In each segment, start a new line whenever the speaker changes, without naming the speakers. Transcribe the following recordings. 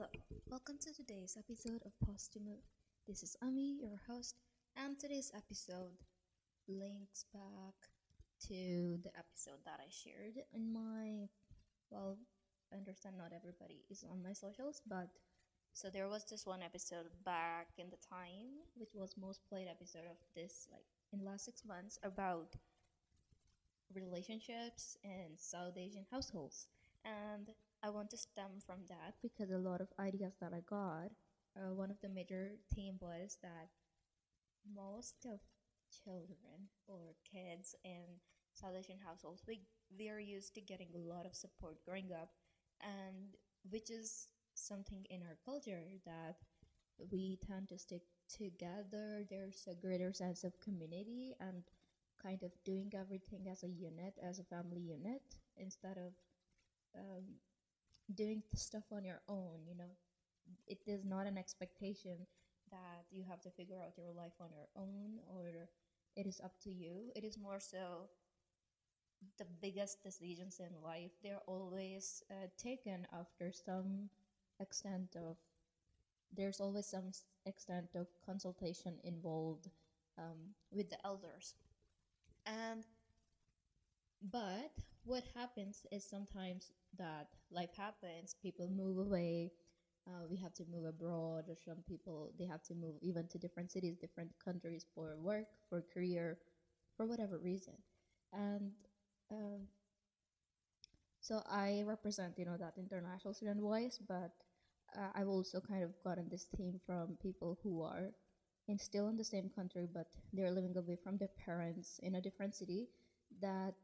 Hello, welcome to today's episode of Posthumous. This is Ami, your host, and today's episode links back to the episode that I shared in my. Well, I understand not everybody is on my socials, but so there was this one episode back in the time, which was most played episode of this like in last six months about relationships in South Asian households, and I want to stem from that because a lot of ideas that I got, uh, one of the major theme was that most of children or kids in South Asian households, we, we are used to getting a lot of support growing up, and which is something in our culture that we tend to stick together. There's a greater sense of community and kind of doing everything as a unit, as a family unit, instead of um, doing stuff on your own. You know, it is not an expectation that you have to figure out your life on your own or it is up to you. It is more so the biggest decisions in life. They're always uh, taken after some extent of there's always some extent of consultation involved um, with the elders and but what happens is sometimes that life happens people move away uh, we have to move abroad or some people they have to move even to different cities different countries for work for career for whatever reason. And um, so i represent you know that international student voice but uh, i've also kind of gotten this theme from people who are in still in the same country but they're living away from their parents in a different city that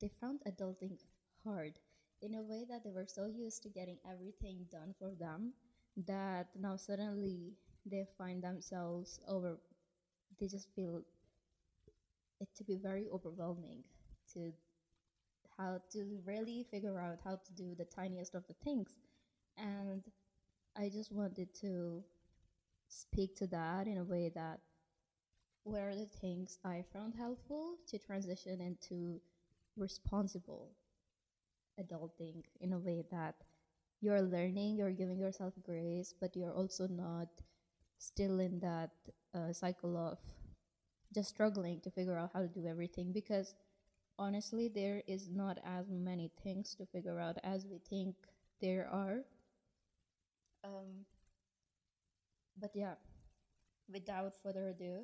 they found adulting hard in a way that they were so used to getting everything done for them that now suddenly they find themselves over they just feel it to be very overwhelming to how to really figure out how to do the tiniest of the things. And i just wanted to speak to that in a way that what are the things I found helpful to transition into responsible adulting in a way that you're learning, you're giving yourself grace, but you're also not still in that uh, cycle of just struggling to figure out how to do everything because honestly, there is not as many things to figure out as we think there are. Um, but yeah, without further ado,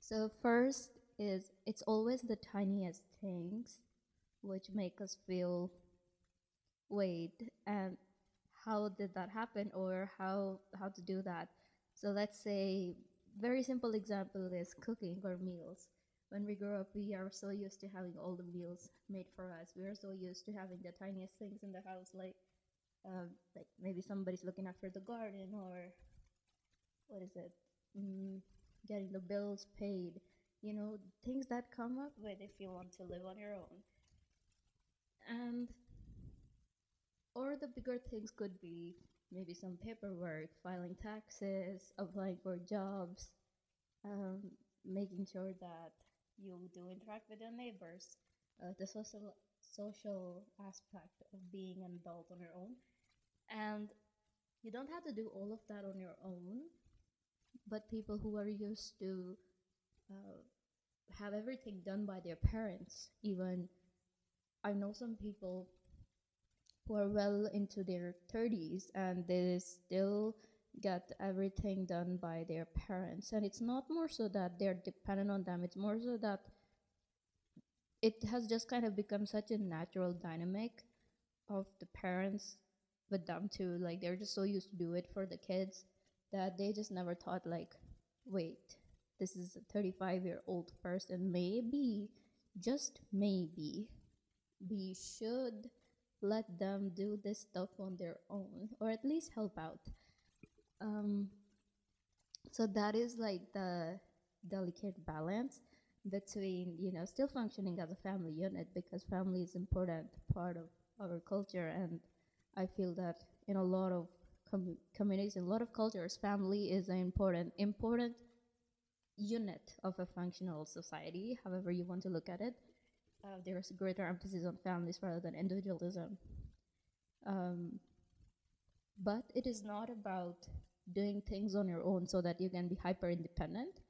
so first is it's always the tiniest things which make us feel wait and how did that happen or how how to do that. So let's say very simple example is cooking or meals. When we grow up, we are so used to having all the meals made for us. We are so used to having the tiniest things in the house, like uh, like maybe somebody's looking after the garden or what is it? Mm, getting the bills paid, you know, things that come up with if you want to live on your own. And or the bigger things could be maybe some paperwork, filing taxes, applying for jobs, um, making sure that you do interact with your neighbors, uh, the social social aspect of being an adult on your own, and you don't have to do all of that on your own but people who are used to uh, have everything done by their parents even i know some people who are well into their 30s and they still get everything done by their parents. And it's not more so that they're dependent on them it's more so that it has just kind of become such a natural dynamic of the parents with them too. Like they're just so used to do it for the kids that they just never thought like wait this is a 35 year old person. Maybe just maybe we should let them do this stuff on their own or at least help out um, so that is like the delicate balance between you know still functioning as a family unit because family is important part of our culture and i feel that in a lot of com- communities, in a lot of cultures, family is an important important unit of a functional society. However, you want to look at it, uh, there is a greater emphasis on families rather than individualism. Um, but it is not about doing things on your own so that you can be hyper independent.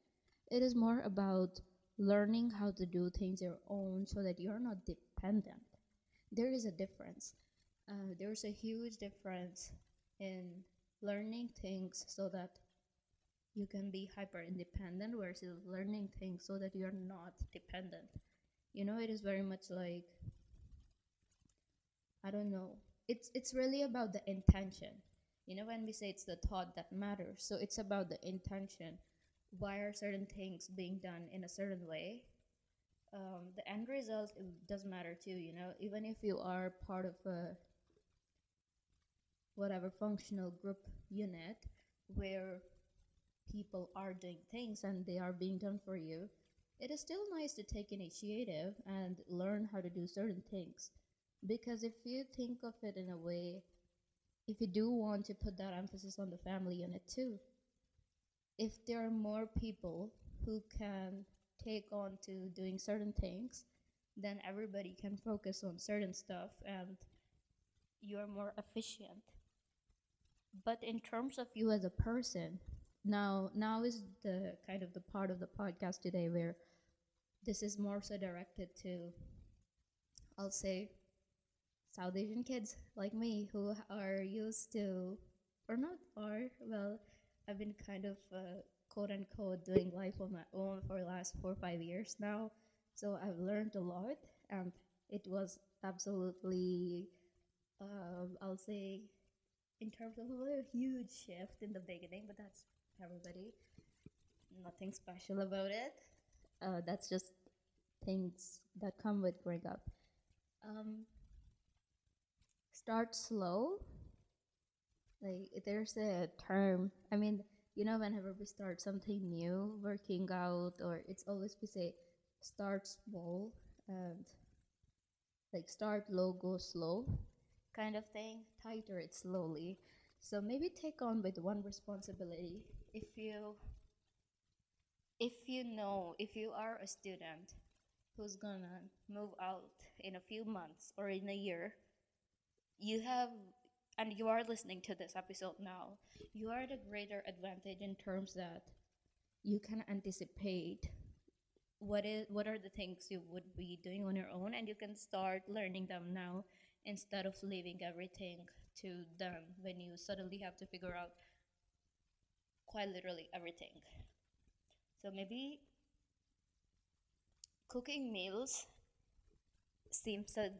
It is more about learning how to do things your own so that you're not dependent. There is a difference. Uh, there's a huge difference in learning things so that you can be hyper independent versus learning things so that you're not dependent. You know, it is very much like I don't know. It's it's really about the intention. You know, when we say it's the thought that matters, so it's about the intention. Why are certain things being done in a certain way? Um, the end result does matter too. You know, even if you are part of a whatever functional group unit where people are doing things and they are being done for you, it is still nice to take initiative and learn how to do certain things. Because if you think of it in a way, if you do want to put that emphasis on the family unit too, if there are more people who can take on to doing certain things, then everybody can focus on certain stuff and you're more efficient. But in terms of you as a person, now now is the kind of the part of the podcast today where this is more so directed to I'll say South Asian kids like me who are used to, or not are, well, I've been kind of uh, quote unquote doing life on my own for the last four or five years now. So I've learned a lot, and it was absolutely, uh, I'll say, in terms of a huge shift in the beginning, but that's everybody. Nothing special about it. Uh, that's just things that come with growing up. Um, start slow. Like there's a term. I mean, you know, whenever we start something new, working out, or it's always we say, start small and like start low, go slow, kind of thing. Tighter it slowly. So maybe take on with one responsibility. If you if you know if you are a student who's gonna move out in a few months or in a year you have and you are listening to this episode now you are at a greater advantage in terms that you can anticipate what is what are the things you would be doing on your own and you can start learning them now instead of leaving everything to them when you suddenly have to figure out quite literally everything so maybe cooking meals seems a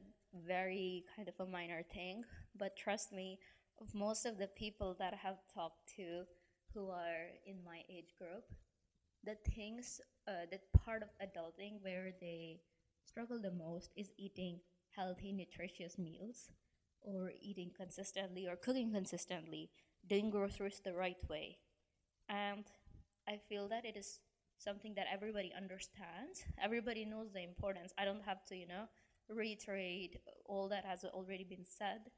very kind of a minor thing, but trust me, of most of the people that I have talked to who are in my age group, the things, uh, the part of adulting where they struggle the most is eating healthy, nutritious meals, or eating consistently, or cooking consistently, doing groceries the right way. And I feel that it is something that everybody understands. Everybody knows the importance. I don't have to, you know, reiterate all that has already been said,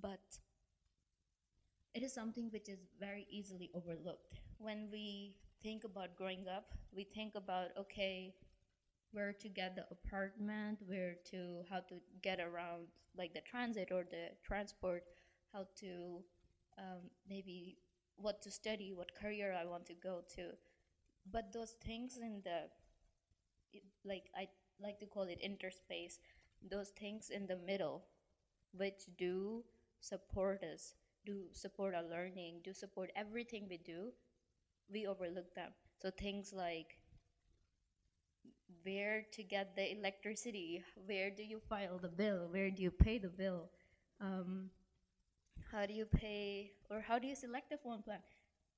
but it is something which is very easily overlooked. When we think about growing up, we think about okay, where to get the apartment, where to how to get around like the transit or the transport, how to um, maybe what to study, what career I want to go to. But those things in the like I like to call it interspace those things in the middle which do support us do support our learning do support everything we do we overlook them. So things like where to get the electricity where do you file the bill where do you pay the bill um, how do you pay or how do you select a phone plan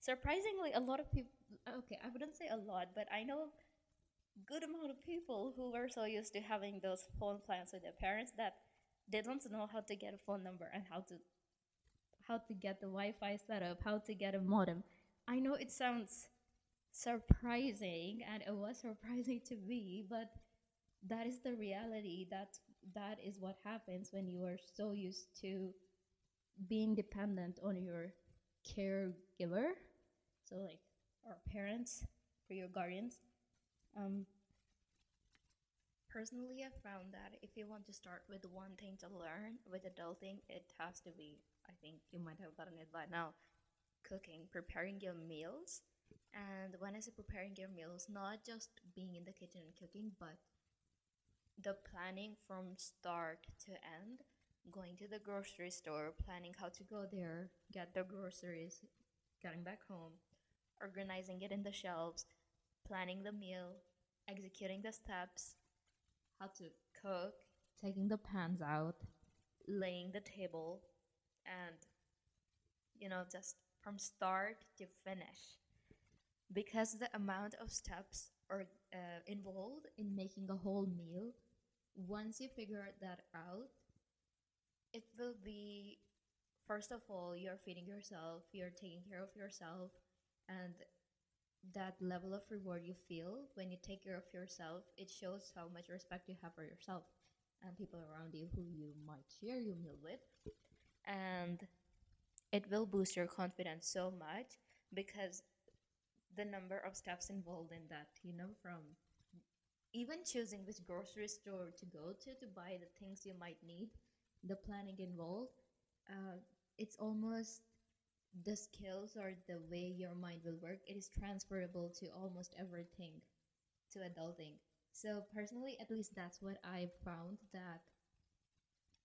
surprisingly a lot of people okay i wouldn't say a lot but i know good amount of people who were so used to having those phone plans with their parents that they don't know how to get a phone number and how to how to get the Wi-Fi set up, how to get a modem. I know it sounds surprising and it was surprising to me, but that is the reality. That that is what happens when you are so used to being dependent on your caregiver. So like our parents or your guardians um, Personally, I found that if you want to start with one thing to learn with adulting, it has to be, I think you might have gotten it by now, cooking, preparing your meals. And when I say preparing your meals, not just being in the kitchen and cooking, but the planning from start to end, going to the grocery store, planning how to go there, get the groceries, getting back home, organizing it in the shelves, planning the meal, executing the steps, how to cook, taking the pans out, laying the table, and you know, just from start to finish. Because the amount of steps are uh, involved in making a whole meal, once you figure that out, it will be first of all, you're feeding yourself, you're taking care of yourself, and that level of reward you feel when you take care of yourself, it shows how much respect you have for yourself and people around you who you might share your meal with. And it will boost your confidence so much because the number of steps involved in that, you know, from even choosing which grocery store to go to to buy the things you might need, the planning involved, uh, it's almost the skills or the way your mind will work, it is transferable to almost everything to adulting. So personally, at least that's what I found that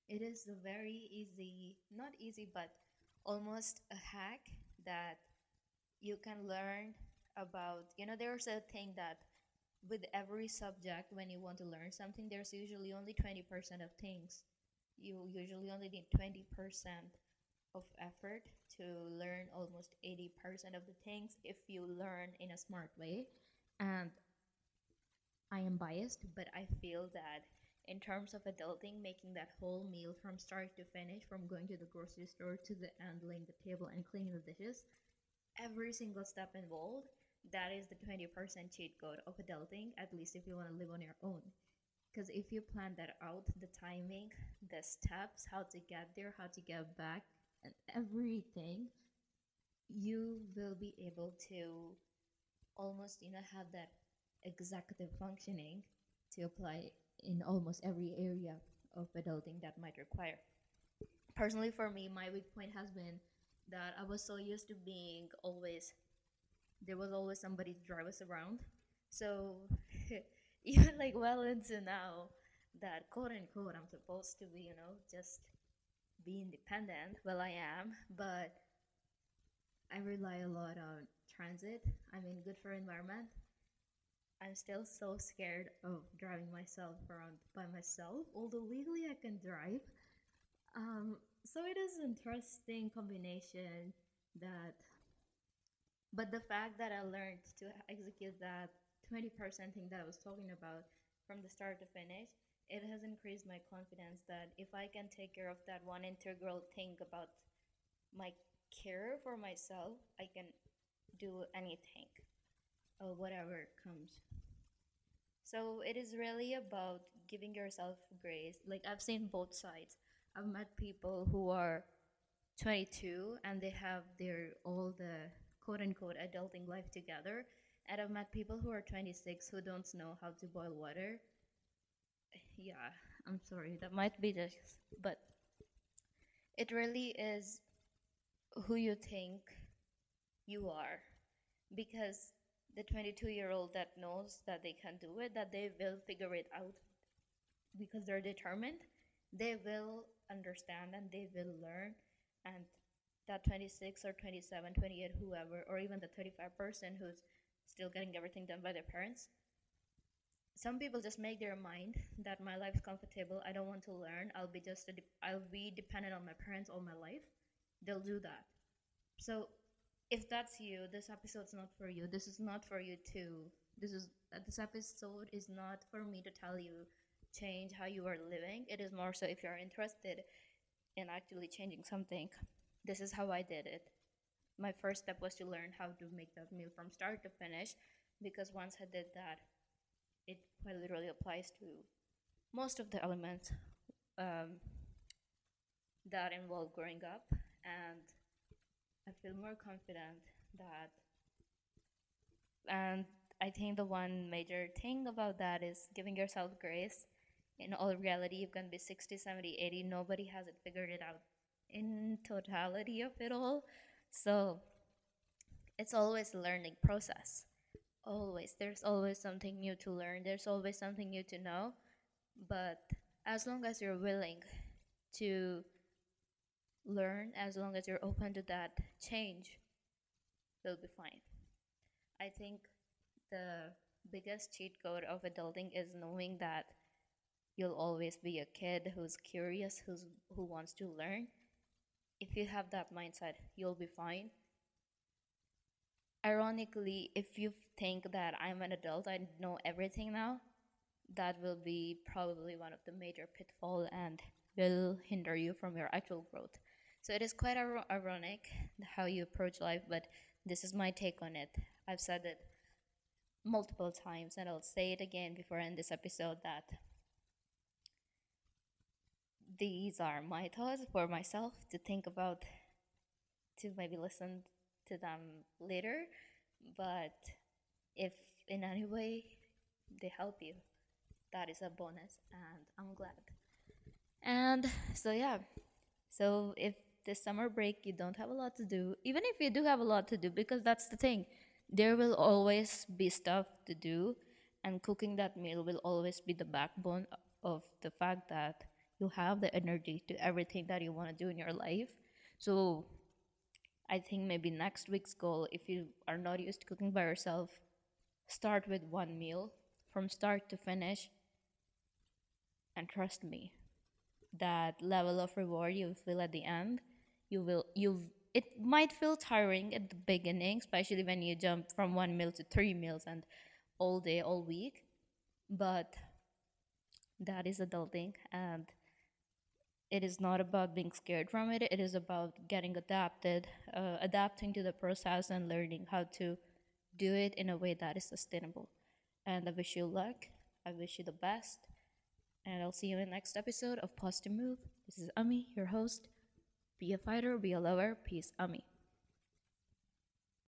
it is a very easy, not easy, but almost a hack that you can learn about. You know, there's a thing that with every subject, when you want to learn something, there's usually only 20% of things. You usually only need 20% of effort to learn almost 80% of the things if you learn in a smart way. And I am biased, but I feel that in terms of adulting, making that whole meal from start to finish, from going to the grocery store to the and laying the table and cleaning the dishes, every single step involved, that is the 20% cheat code of adulting, at least if you want to live on your own. Because if you plan that out, the timing, the steps, how to get there, how to get back, and everything, you will be able to almost, you know, have that executive functioning to apply in almost every area of adulting that might require. Personally, for me, my weak point has been that I was so used to being always, there was always somebody to drive us around. So, even like well into now, that quote unquote, I'm supposed to be, you know, just be independent. Well, I am, but I rely a lot on transit. I mean, good for environment. I'm still so scared of driving myself around by myself, although legally I can drive. Um, so it is an interesting combination that, but the fact that I learned to execute that 20% thing that I was talking about from the start to finish, it has increased my confidence that if I can take care of that one integral thing about my care for myself, I can do anything or whatever comes. So it is really about giving yourself grace. Like I've seen both sides. I've met people who are 22 and they have their all the quote unquote adulting life together. And I've met people who are 26 who don't know how to boil water yeah, I'm sorry. That might be just, but it really is who you think you are. Because the 22 year old that knows that they can do it, that they will figure it out because they're determined, they will understand and they will learn. And that 26 or 27, 28, whoever, or even the 35 person who's still getting everything done by their parents, some people just make their mind that my life is comfortable. I don't want to learn. I'll be just de- I'll be dependent on my parents all my life. They'll do that. So if that's you, this episode's not for you. This is not for you too. This is this episode is not for me to tell you change how you are living. It is more so if you're interested in actually changing something. This is how I did it. My first step was to learn how to make that meal from start to finish because once I did that, it quite literally applies to most of the elements um, that involve growing up, and I feel more confident that, and I think the one major thing about that is giving yourself grace. In all reality, you can be 60, 70, 80. Nobody has it figured it out in totality of it all. So it's always a learning process. Always. There's always something new to learn. There's always something new to know. But as long as you're willing to learn, as long as you're open to that change, you'll be fine. I think the biggest cheat code of adulting is knowing that you'll always be a kid who's curious, who's who wants to learn. If you have that mindset, you'll be fine. Ironically, if you think that I'm an adult, I know everything now, that will be probably one of the major pitfall and will hinder you from your actual growth. So it is quite ir- ironic how you approach life, but this is my take on it. I've said it multiple times, and I'll say it again before I end this episode that these are my thoughts for myself to think about, to maybe listen to them later. But if in any way they help you, that is a bonus, and I'm glad. And so, yeah, so if this summer break you don't have a lot to do, even if you do have a lot to do, because that's the thing, there will always be stuff to do, and cooking that meal will always be the backbone of the fact that you have the energy to everything that you want to do in your life. So I think maybe next week's goal, if you are not used to cooking by yourself, start with one meal from start to finish. And trust me, that level of reward you feel at the end, you will you it might feel tiring at the beginning, especially when you jump from one meal to three meals and all day, all week. But that is adulting and it is not about being scared from it it is about getting adapted uh, adapting to the process and learning how to do it in a way that is sustainable. And i wish you luck. I wish you the best. And i'll see you in the next episode of positive move. This is ami your host. Be a fighter be a lover. Peace ami